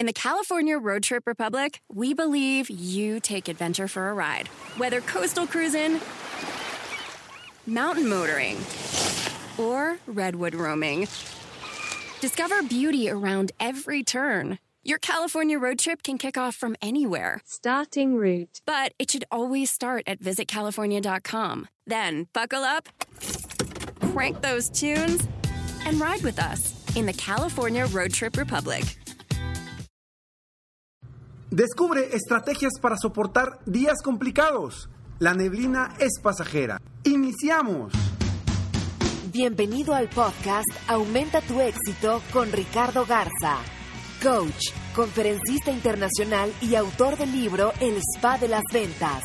In the California Road Trip Republic, we believe you take adventure for a ride. Whether coastal cruising, mountain motoring, or redwood roaming, discover beauty around every turn. Your California road trip can kick off from anywhere. Starting route. But it should always start at visitcalifornia.com. Then buckle up, crank those tunes, and ride with us in the California Road Trip Republic. Descubre estrategias para soportar días complicados. La neblina es pasajera. Iniciamos. Bienvenido al podcast Aumenta tu éxito con Ricardo Garza, coach, conferencista internacional y autor del libro El Spa de las Ventas.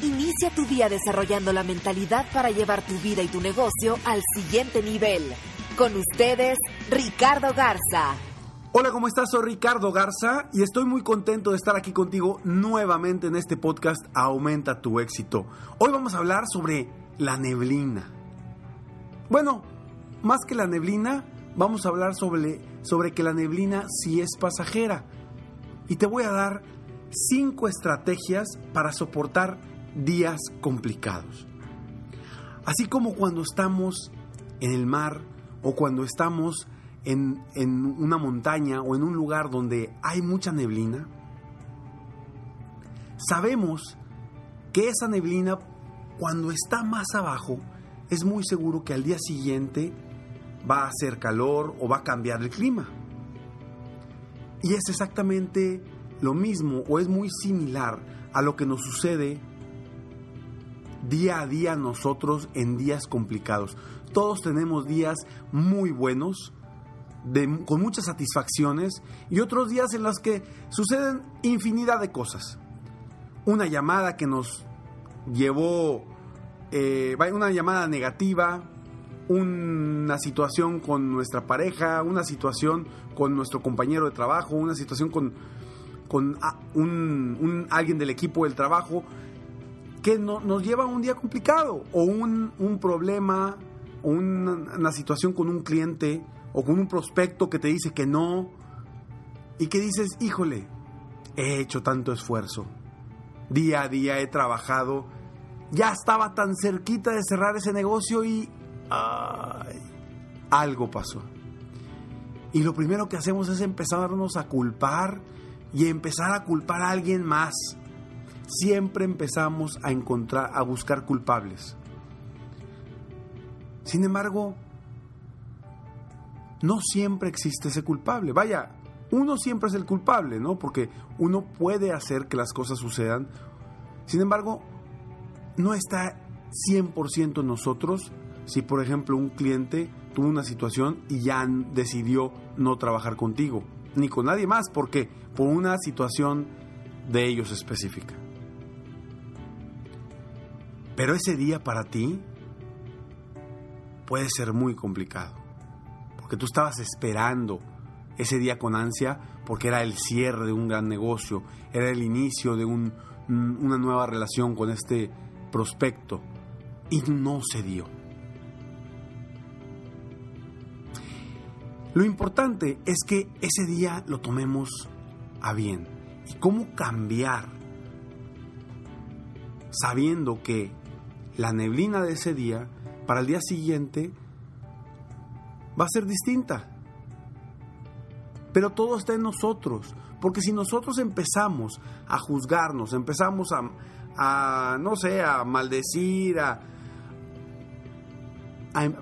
Inicia tu día desarrollando la mentalidad para llevar tu vida y tu negocio al siguiente nivel. Con ustedes, Ricardo Garza. Hola, ¿cómo estás? Soy Ricardo Garza y estoy muy contento de estar aquí contigo nuevamente en este podcast Aumenta tu éxito. Hoy vamos a hablar sobre la neblina. Bueno, más que la neblina, vamos a hablar sobre, sobre que la neblina sí es pasajera. Y te voy a dar cinco estrategias para soportar días complicados. Así como cuando estamos en el mar o cuando estamos en, una montaña o en un lugar donde hay mucha neblina, sabemos que esa neblina cuando está más abajo es muy seguro que al día siguiente va a hacer calor o va a cambiar el clima. Y es exactamente lo mismo o es muy similar a lo que nos sucede día a día nosotros en días complicados. Todos tenemos días muy buenos, con muchas satisfacciones y otros días en los que suceden infinidad de cosas. Una llamada que nos llevó, eh, una llamada negativa, una situación con nuestra pareja, una situación con nuestro compañero de trabajo, una situación con, con un, un, alguien del equipo del trabajo que no, nos lleva a un día complicado o un, un problema, una, una situación con un cliente o con un prospecto que te dice que no y que dices, híjole, he hecho tanto esfuerzo, día a día he trabajado, ya estaba tan cerquita de cerrar ese negocio y algo pasó. Y lo primero que hacemos es empezarnos a culpar y empezar a culpar a alguien más. Siempre empezamos a encontrar, a buscar culpables. Sin embargo, no siempre existe ese culpable. Vaya, uno siempre es el culpable, ¿no? Porque uno puede hacer que las cosas sucedan. Sin embargo, no está 100% en nosotros si, por ejemplo, un cliente tuvo una situación y ya decidió no trabajar contigo, ni con nadie más, porque por una situación de ellos específica. Pero ese día para ti puede ser muy complicado porque tú estabas esperando ese día con ansia porque era el cierre de un gran negocio, era el inicio de un, una nueva relación con este prospecto y no se dio. Lo importante es que ese día lo tomemos a bien. ¿Y cómo cambiar? Sabiendo que la neblina de ese día, para el día siguiente, va a ser distinta. Pero todo está en nosotros, porque si nosotros empezamos a juzgarnos, empezamos a, no sé, a maldecir, a,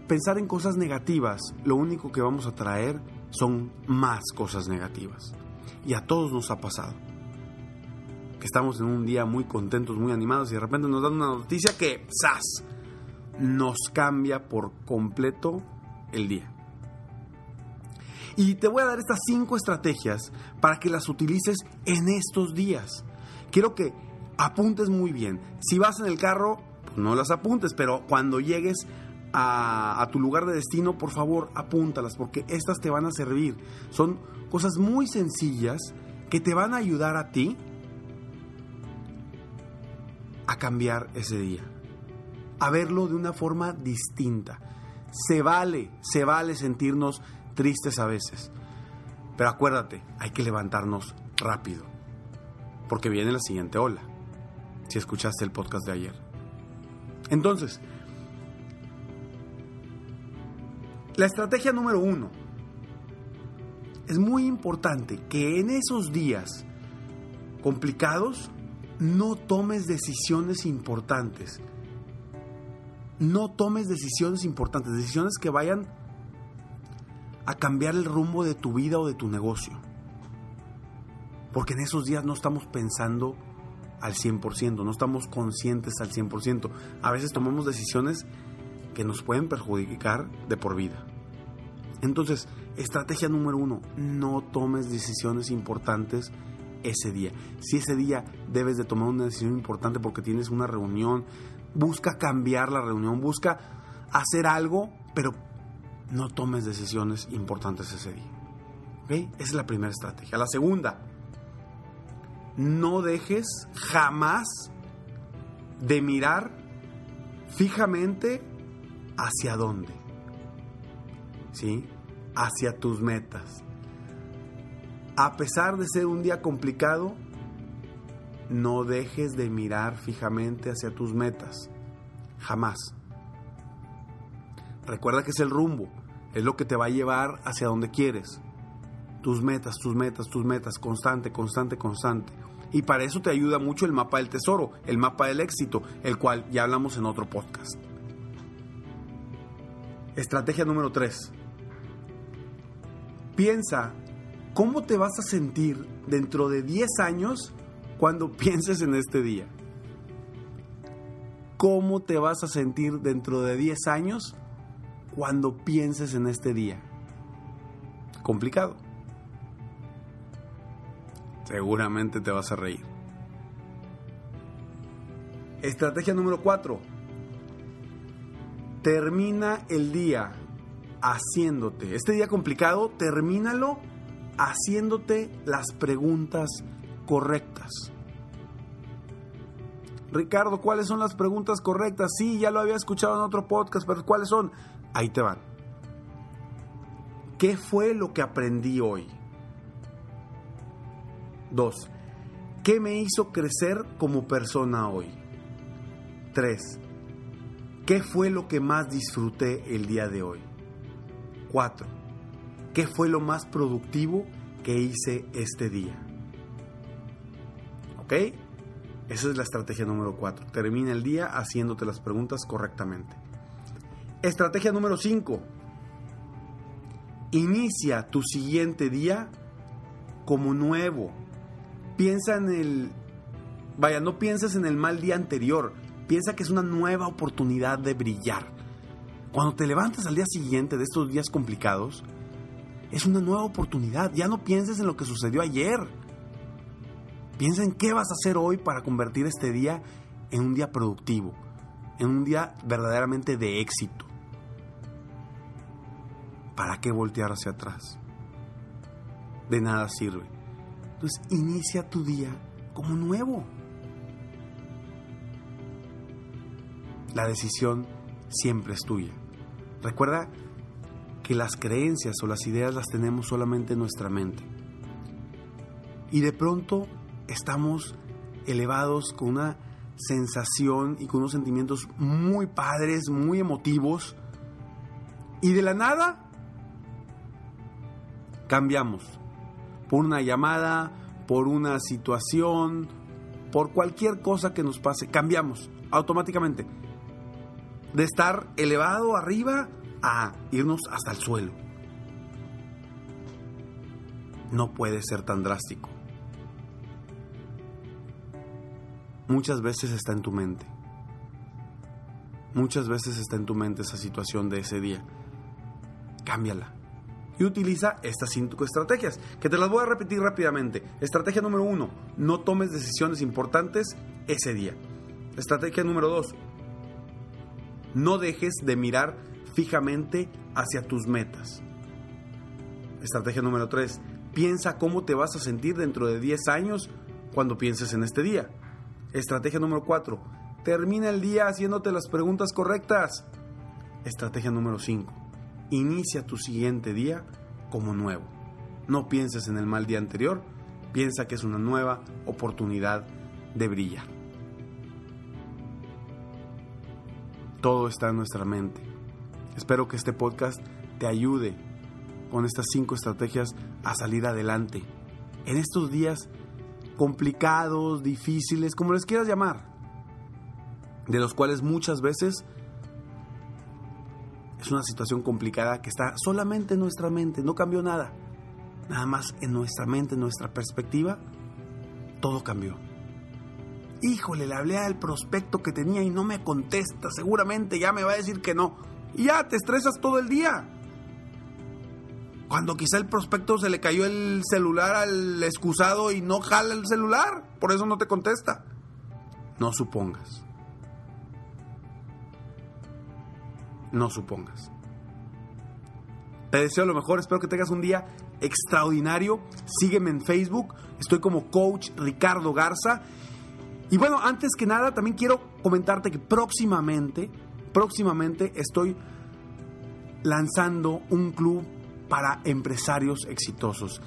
pensar en cosas negativas, lo único que vamos a traer son más cosas negativas. Y a todos nos ha pasado. Que estamos en un día muy contentos, muy animados y de repente nos dan una noticia que, ¡zas!, nos cambia por completo el día. Y te voy a dar estas cinco estrategias para que las utilices en estos días. quiero que apuntes muy bien. Si vas en el carro, pues no las apuntes, pero cuando llegues a, a, tu lugar de destino, por favor, apúntalas, porque estas te van a servir. Son cosas muy sencillas que te van a ayudar a ti a cambiar ese día, a verlo de una forma distinta. Se vale, se vale sentirnos tristes a veces, pero acuérdate, hay que levantarnos rápido, porque viene la siguiente ola, si escuchaste el podcast de ayer. Entonces, la estrategia número uno, es muy importante que en esos días complicados no tomes decisiones importantes. No tomes decisiones importantes, decisiones que vayan a cambiar el rumbo de tu vida o de tu negocio. Porque en esos días no estamos pensando al 100%, no estamos conscientes al 100%. A veces tomamos decisiones que nos pueden perjudicar de por vida. Entonces, estrategia número uno, no tomes decisiones importantes ese día. Si ese día debes de tomar una decisión importante porque tienes una reunión, busca cambiar la reunión, busca hacer algo, pero no tomes decisiones importantes ese día. Esa es la primera estrategia. La segunda, no dejes jamás de mirar fijamente hacia dónde. ¿Sí? Hacia tus metas a pesar de ser un día complicado, no dejes de mirar fijamente hacia tus metas. Jamás. Recuerda que es el rumbo, es lo que te va a llevar hacia donde quieres. Tus metas, tus metas, tus metas, constante, constante, constante. Y para eso te ayuda mucho el mapa del tesoro, el mapa del éxito, el cual ya hablamos en otro podcast. Estrategia número 3. Piensa ¿Cómo te vas a sentir dentro de 10 años cuando pienses en este día? ¿Cómo te vas a sentir dentro de 10 años cuando pienses en este día? Complicado. Seguramente te vas a reír. Estrategia número 4. Termina el día haciéndote. Este día complicado, termínalo haciéndote las preguntas correctas. Ricardo, ¿cuáles son las preguntas correctas? Sí, ya lo había escuchado en otro podcast, pero ¿cuáles son? Ahí te van. ¿Qué fue lo que aprendí hoy? Dos, ¿qué me hizo crecer como persona hoy? Tres, ¿qué fue lo que más disfruté el día de hoy? Cuatro, ¿Qué fue lo más productivo que hice este día? ¿Ok? Esa es la estrategia número 4. Termina el día haciéndote las preguntas correctamente. Estrategia número 5. Inicia tu siguiente día como nuevo. Piensa en el... Vaya, no pienses en el mal día anterior. Piensa que es una nueva oportunidad de brillar. Cuando te levantas al día siguiente de estos días complicados, es una nueva oportunidad. Ya no pienses en lo que sucedió ayer. Piensa en qué vas a hacer hoy para convertir este día en un día productivo, en un día verdaderamente de éxito. ¿Para qué voltear hacia atrás? De nada sirve. Entonces inicia tu día como nuevo. La decisión siempre es tuya. Recuerda que las creencias o las ideas las tenemos solamente en nuestra mente. Y de pronto estamos elevados con una sensación y con unos sentimientos muy padres, muy emotivos. Y de la nada cambiamos. Por una llamada, por una situación, por cualquier cosa que nos pase, cambiamos automáticamente. De estar elevado arriba a irnos hasta el suelo. No puede ser tan drástico. Muchas veces está en tu mente. Muchas veces está en tu mente esa situación de ese día. Cámbiala. y utiliza estas cinco estrategias, que te las voy a repetir rápidamente. Estrategia número uno, no tomes decisiones importantes ese día. Estrategia número dos, no dejes de mirar fijamente hacia tus metas. Estrategia número 3. Piensa cómo te vas a sentir dentro de 10 años cuando pienses en este día. Estrategia número 4. Termina el día haciéndote las preguntas correctas. Estrategia número 5. Inicia tu siguiente día como nuevo. No pienses en el mal día anterior, piensa que es una nueva oportunidad de brillar. Todo está en nuestra mente. Espero que este podcast te ayude con estas cinco estrategias a salir adelante. En estos días complicados, difíciles, como les quieras llamar, de los cuales muchas veces es una situación complicada que está solamente en nuestra mente, no cambió nada. Nada más en nuestra mente, en nuestra perspectiva, todo cambió. Híjole, le hablé al prospecto que tenía y no me contesta, seguramente ya me va a decir que no. Y ya te estresas todo el día. Cuando quizá el prospecto se le cayó el celular al excusado y no jala el celular, por eso no te contesta. No supongas. No supongas. Te deseo lo mejor, espero que tengas un día extraordinario. Sígueme en Facebook, estoy como coach Ricardo Garza. Y bueno, antes que nada, también quiero comentarte que próximamente, próximamente estoy lanzando un club para empresarios exitosos.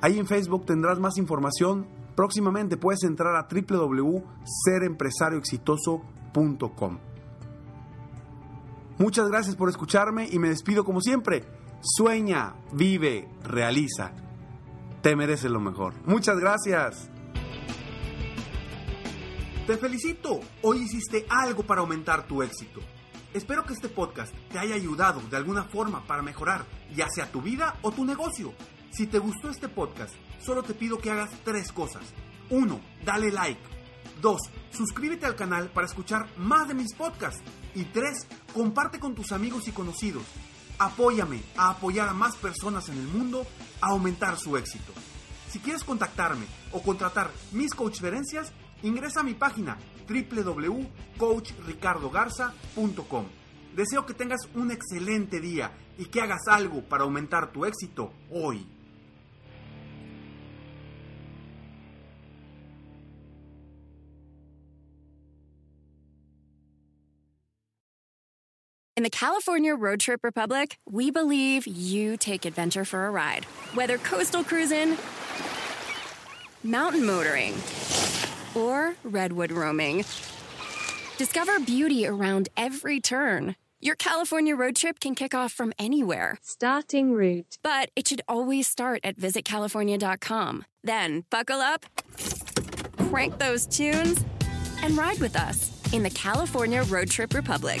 Ahí en Facebook tendrás más información. Próximamente puedes entrar a www.serempresarioexitoso.com. Muchas gracias por escucharme y me despido como siempre. Sueña, vive, realiza. Te mereces lo mejor. Muchas gracias. Te felicito. Hoy hiciste algo para aumentar tu éxito. Espero que este podcast te haya ayudado de alguna forma para mejorar ya sea tu vida o tu negocio. Si te gustó este podcast, solo te pido que hagas tres cosas. Uno, Dale like. Dos, Suscríbete al canal para escuchar más de mis podcasts. Y tres, Comparte con tus amigos y conocidos. Apóyame a apoyar a más personas en el mundo a aumentar su éxito. Si quieres contactarme o contratar mis coachferencias, ingresa a mi página www.coachricardogarza.com. Deseo que tengas un excelente día y que hagas algo para aumentar tu éxito hoy. In the California Road Trip Republic, we believe you take adventure for a ride. Whether coastal cruising, mountain motoring, or redwood roaming, discover beauty around every turn. Your California road trip can kick off from anywhere. Starting route. But it should always start at visitcalifornia.com. Then buckle up, crank those tunes, and ride with us in the California Road Trip Republic.